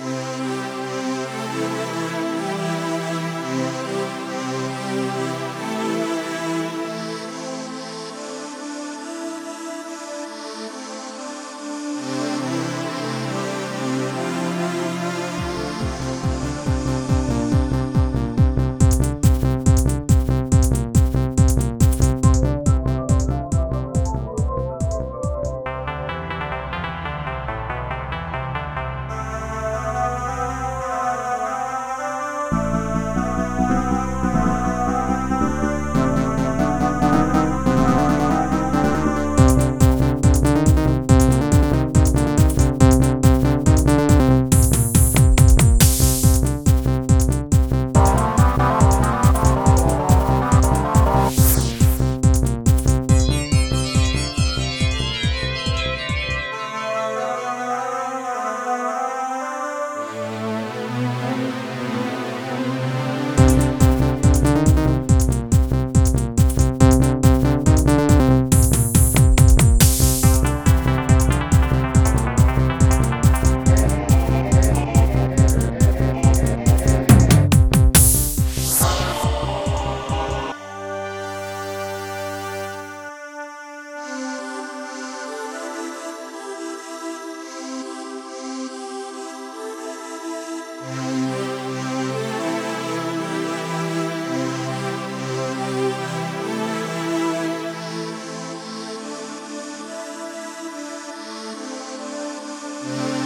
Yeah. Bye.